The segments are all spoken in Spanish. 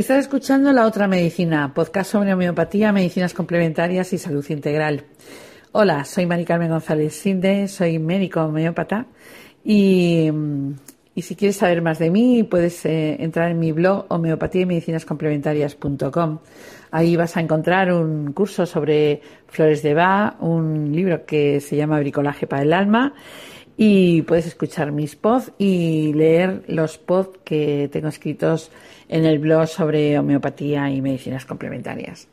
Estás escuchando La Otra Medicina, podcast sobre homeopatía, medicinas complementarias y salud integral. Hola, soy Mari Carmen González Sinde, soy médico homeópata y, si quieres saber más de mí puedes eh, entrar en mi blog homeopatía y medicinas complementarias.com. Ahí vas a encontrar un curso sobre flores de Bach, un libro que se llama Bricolaje para el alma y puedes escuchar mis pods y leer los pods que tengo escritos en el blog sobre homeopatía y medicinas complementarias.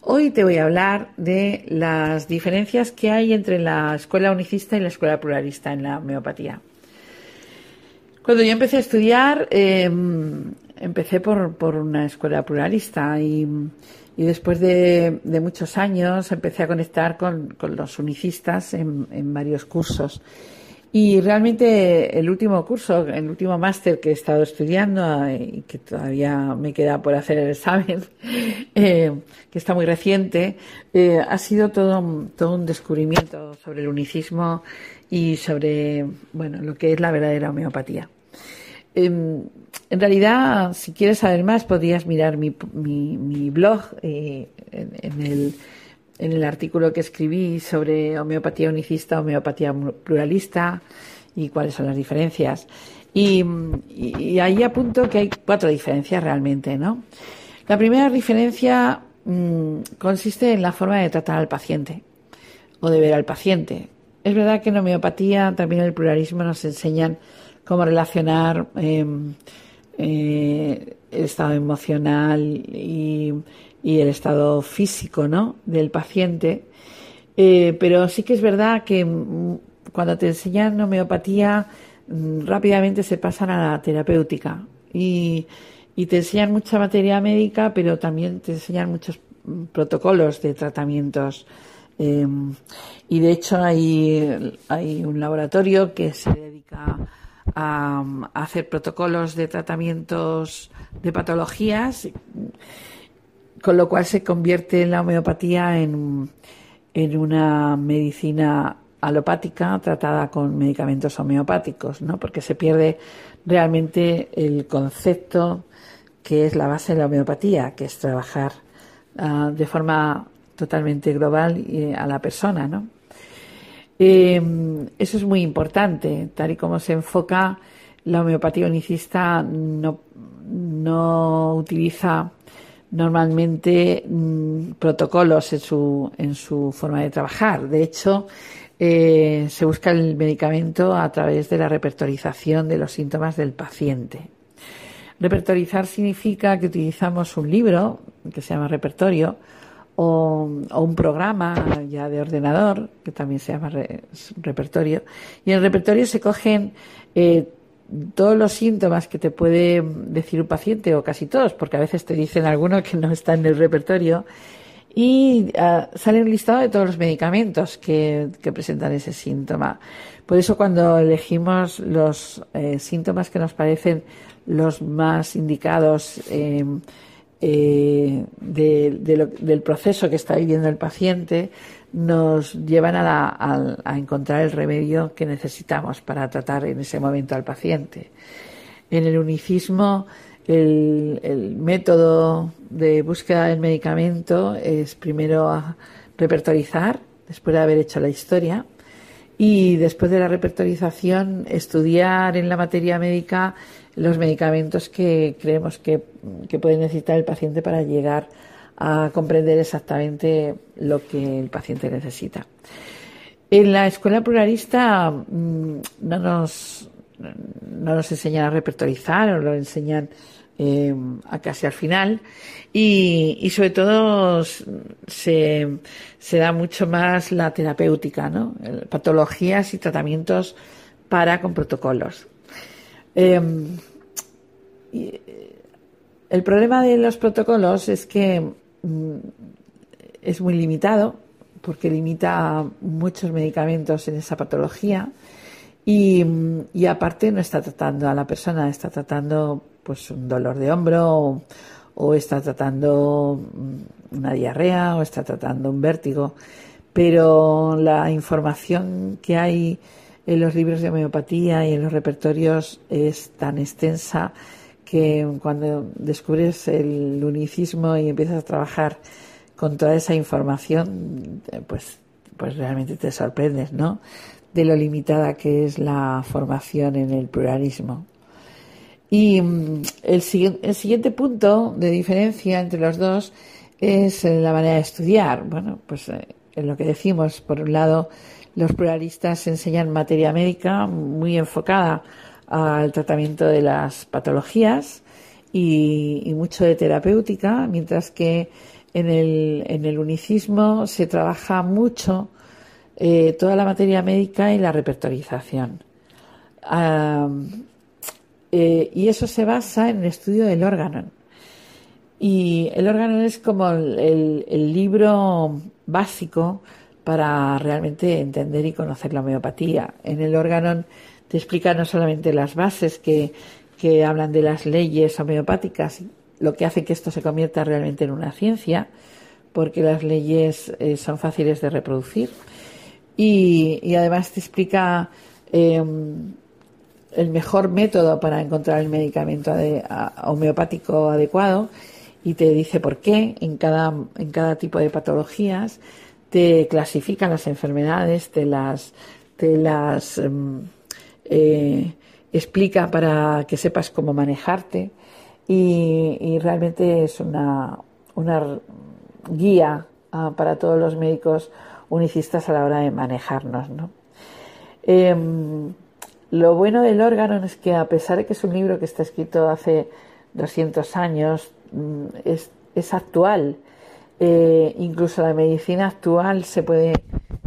Hoy te voy a hablar de las diferencias que hay entre la escuela unicista y la escuela pluralista en la homeopatía. Cuando yo empecé a estudiar, em, empecé por, una escuela pluralista y, después de, muchos años empecé a conectar con, los unicistas en varios cursos. Y realmente el último curso, el último máster que he estado estudiando eh, y que todavía me queda por hacer el examen, eh, que está muy reciente, eh, ha sido todo, todo un descubrimiento sobre el unicismo y sobre bueno lo que es la verdadera homeopatía. Em, en realidad, si quieres saber más, podrías mirar mi, mi, blog en el en el artículo que escribí sobre homeopatía unicista, homeopatía pluralista y cuáles son las diferencias. Y, ahí apunto que hay cuatro diferencias realmente, ¿no? La primera diferencia mm, consiste en la forma de tratar al paciente o de ver al paciente. Es verdad que en homeopatía también el pluralismo nos enseñan cómo relacionar em, eh, el estado emocional y y el estado físico ¿no? del paciente. Eh, pero sí que es verdad que mm, cuando te enseñan homeopatía, mm, rápidamente se pasan a la terapéutica y, te enseñan mucha materia médica, pero también te enseñan muchos mm, protocolos de tratamientos. Em, y de hecho hay, hay un laboratorio que se dedica a hacer protocolos de tratamientos de patologías con lo cual se convierte la homeopatía en, en una medicina alopática tratada con medicamentos homeopáticos, ¿no? Porque se pierde realmente el concepto que es la base de la homeopatía, que es trabajar ah, de forma totalmente global a la persona, ¿no? Em, eso es muy importante, tal y como se enfoca la homeopatía unicista no, no utiliza normalmente mm, protocolos en su, en su forma de trabajar. De hecho, eh, se busca el medicamento a través de la repertorización de los síntomas del paciente. Repertorizar significa que utilizamos un libro que se llama repertorio o, un programa ya de ordenador que también se llama repertorio y en el repertorio se cogen eh, todos los síntomas que te puede decir un paciente, o casi todos, porque a veces te dicen algunos que no están en el repertorio, y ah, sale un listado de todos los medicamentos que, presentan ese síntoma. Por eso cuando elegimos los eh, síntomas que nos parecen los más indicados eh, eh, del proceso que está viviendo el paciente, nos llevan a, encontrar el remedio que necesitamos para tratar en ese momento al paciente. En el unicismo, el, método de búsqueda del medicamento es primero repertorizar, después de haber hecho la historia, y después de la repertorización, estudiar en la materia médica los medicamentos que creemos que, que puede necesitar el paciente para llegar a comprender exactamente lo que el paciente necesita. En la escuela pluralista mm, no nos, no nos enseñan a repertorizar, o lo enseñan eh, casi al final y, sobre todo se, da mucho más la terapéutica, ¿no? patologías y tratamientos para con protocolos. Em, el problema de los protocolos es que Mm, es muy limitado porque limita muchos medicamentos en esa patología y, aparte no está tratando a la persona, está tratando pues un dolor de hombro o, está tratando mm, una diarrea o está tratando un vértigo, pero la información que hay en los libros de homeopatía y en los repertorios es tan extensa que cuando descubres el unicismo y empiezas a trabajar con toda esa información, pues, pues realmente te sorprendes, ¿no? De lo limitada que es la formación en el pluralismo. Y mm, el, el siguiente punto de diferencia entre los dos es la manera de estudiar. Bueno, pues eh, en lo que decimos, por un lado, los pluralistas enseñan materia médica muy enfocada al tratamiento de las patologías y, mucho de terapéutica, mientras que en el, en el unicismo se trabaja mucho eh, toda la materia médica y la repertorización. Eh, y eso se basa en el estudio del órgano. Y el órgano es como el, libro básico para realmente entender y conocer la homeopatía. En el órgano te explica no solamente las bases que, que hablan de las leyes homeopáticas, lo que hace que esto se convierta realmente en una ciencia, porque las leyes eh, son fáciles de reproducir. Y, y además te explica em, el mejor método para encontrar el medicamento homeopático adecuado y te dice por qué en cada, en cada tipo de patologías, te clasifica las enfermedades, te las, te las em, eh, explica para que sepas cómo manejarte y, realmente es una, una guía ah, para todos los médicos unicistas a la hora de manejarnos. ¿no? Em, lo bueno del órgano es que a pesar de que es un libro que está escrito hace 200 años, mm, es, es actual. Eh, incluso la medicina actual se puede,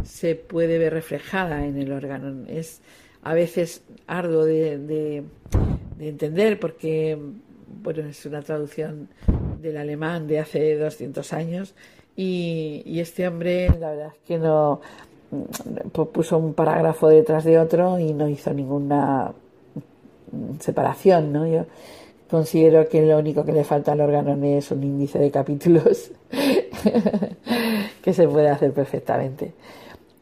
se puede ver reflejada en el órgano. Es, a veces arduo de, entender porque bueno, es una traducción del alemán de hace 200 años y, este hombre la verdad es que no puso un parágrafo detrás de otro y no hizo ninguna separación, ¿no? Yo considero que lo único que le falta al órgano es un índice de capítulos que se puede hacer perfectamente.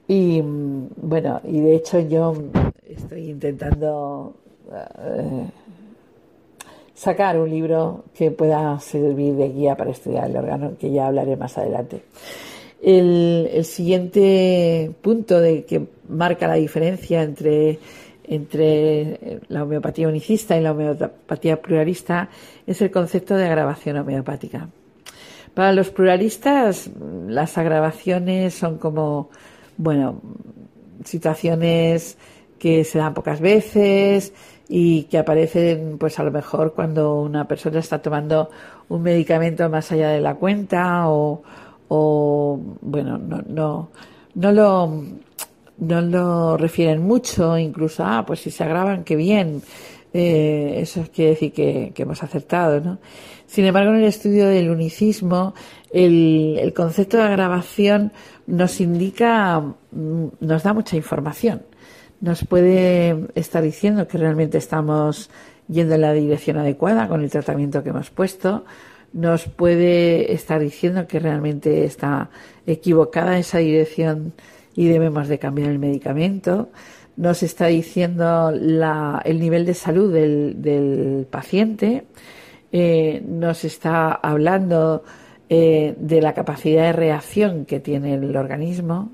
Y bueno, y de hecho yo estoy intentando eh, sacar un libro que pueda servir de guía para estudiar el órgano, que ya hablaré más adelante. El, siguiente punto de que marca la diferencia entre, entre la homeopatía unicista y la homeopatía pluralista es el concepto de agravación homeopática. Para los pluralistas, las agravaciones son como, bueno, situaciones que se dan pocas veces y que aparecen, pues a lo mejor cuando una persona está tomando un medicamento más allá de la cuenta o, o bueno, no, no, no lo, no lo refieren mucho, incluso, ah, pues si se agravan, qué bien. Eh, eso quiere decir que, hemos acertado, ¿no? Sin embargo, en el estudio del unicismo, el, el concepto de agravación nos indica, mm, nos da mucha información nos puede estar diciendo que realmente estamos yendo en la dirección adecuada con el tratamiento que hemos puesto, nos puede estar diciendo que realmente está equivocada esa dirección y debemos de cambiar el medicamento, nos está diciendo el nivel de salud del, paciente, eh, nos está hablando eh, de la capacidad de reacción que tiene el organismo,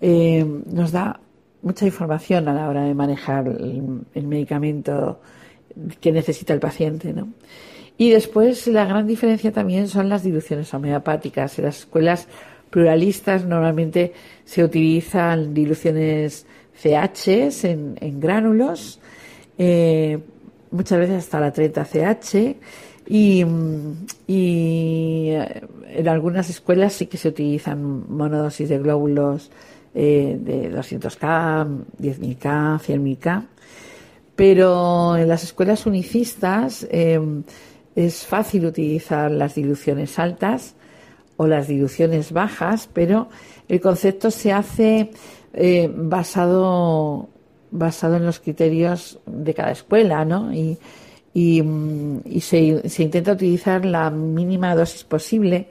eh, nos da mucha información a la hora de manejar el, medicamento que necesita el paciente, ¿no? Y después la gran diferencia también son las diluciones homeopáticas. En las escuelas pluralistas normalmente se utilizan diluciones CH en, gránulos, eh, muchas veces hasta la 30 CH, y, y, en algunas escuelas sí que se utilizan monodosis de glóbulos eh, de 200K, 10.000K, 100.000K. Pero en las escuelas unicistas eh, es fácil utilizar las diluciones altas o las diluciones bajas, pero el concepto se hace eh, basado, basado en los criterios de cada escuela, ¿no? Y, y, y se, se, intenta utilizar la mínima dosis posible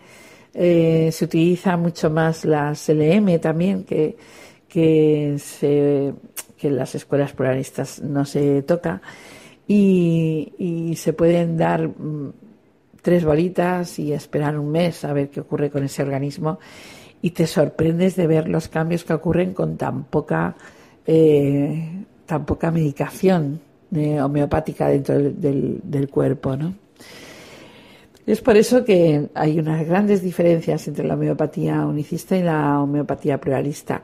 eh, se utiliza mucho más las LM también, que, que, se, que en las escuelas pluralistas no se toca. Y, se pueden dar mm, tres bolitas y esperar un mes a ver qué ocurre con ese organismo y te sorprendes de ver los cambios que ocurren con tan poca eh, tan poca medicación eh, homeopática dentro del, del, cuerpo, ¿no? Es por eso que hay unas grandes diferencias entre la homeopatía unicista y la homeopatía pluralista.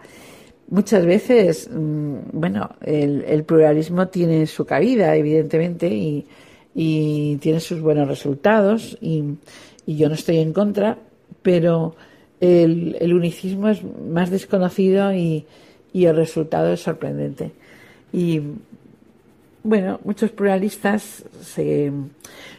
Muchas veces, mm, bueno, el, pluralismo tiene su cabida, evidentemente, y, tiene sus buenos resultados, y, yo no estoy en contra, pero el, unicismo es más desconocido y, el resultado es sorprendente. Y bueno, muchos pluralistas se,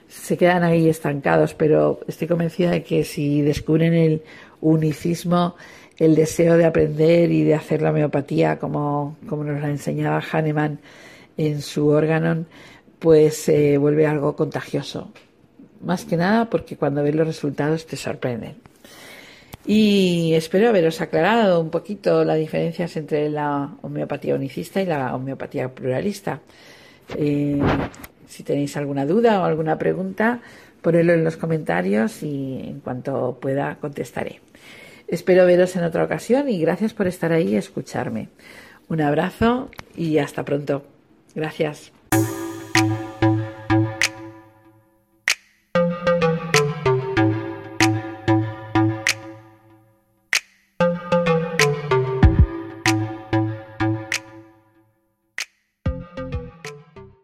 se quedan ahí estancados, pero estoy convencida de que si descubren el unicismo, el deseo de aprender y de hacer la homeopatía como, como nos la enseñaba Hahnemann en su órgano, pues se vuelve algo contagioso. Más que nada porque cuando ves los resultados te sorprenden. Y espero haberos aclarado un poquito las diferencias entre la homeopatía unicista y la homeopatía pluralista. Eh, si tenéis alguna duda o alguna pregunta, ponedlo en los comentarios y en cuanto pueda contestaré. Espero veros en otra ocasión y gracias por estar ahí y escucharme. Un abrazo y hasta pronto. Gracias.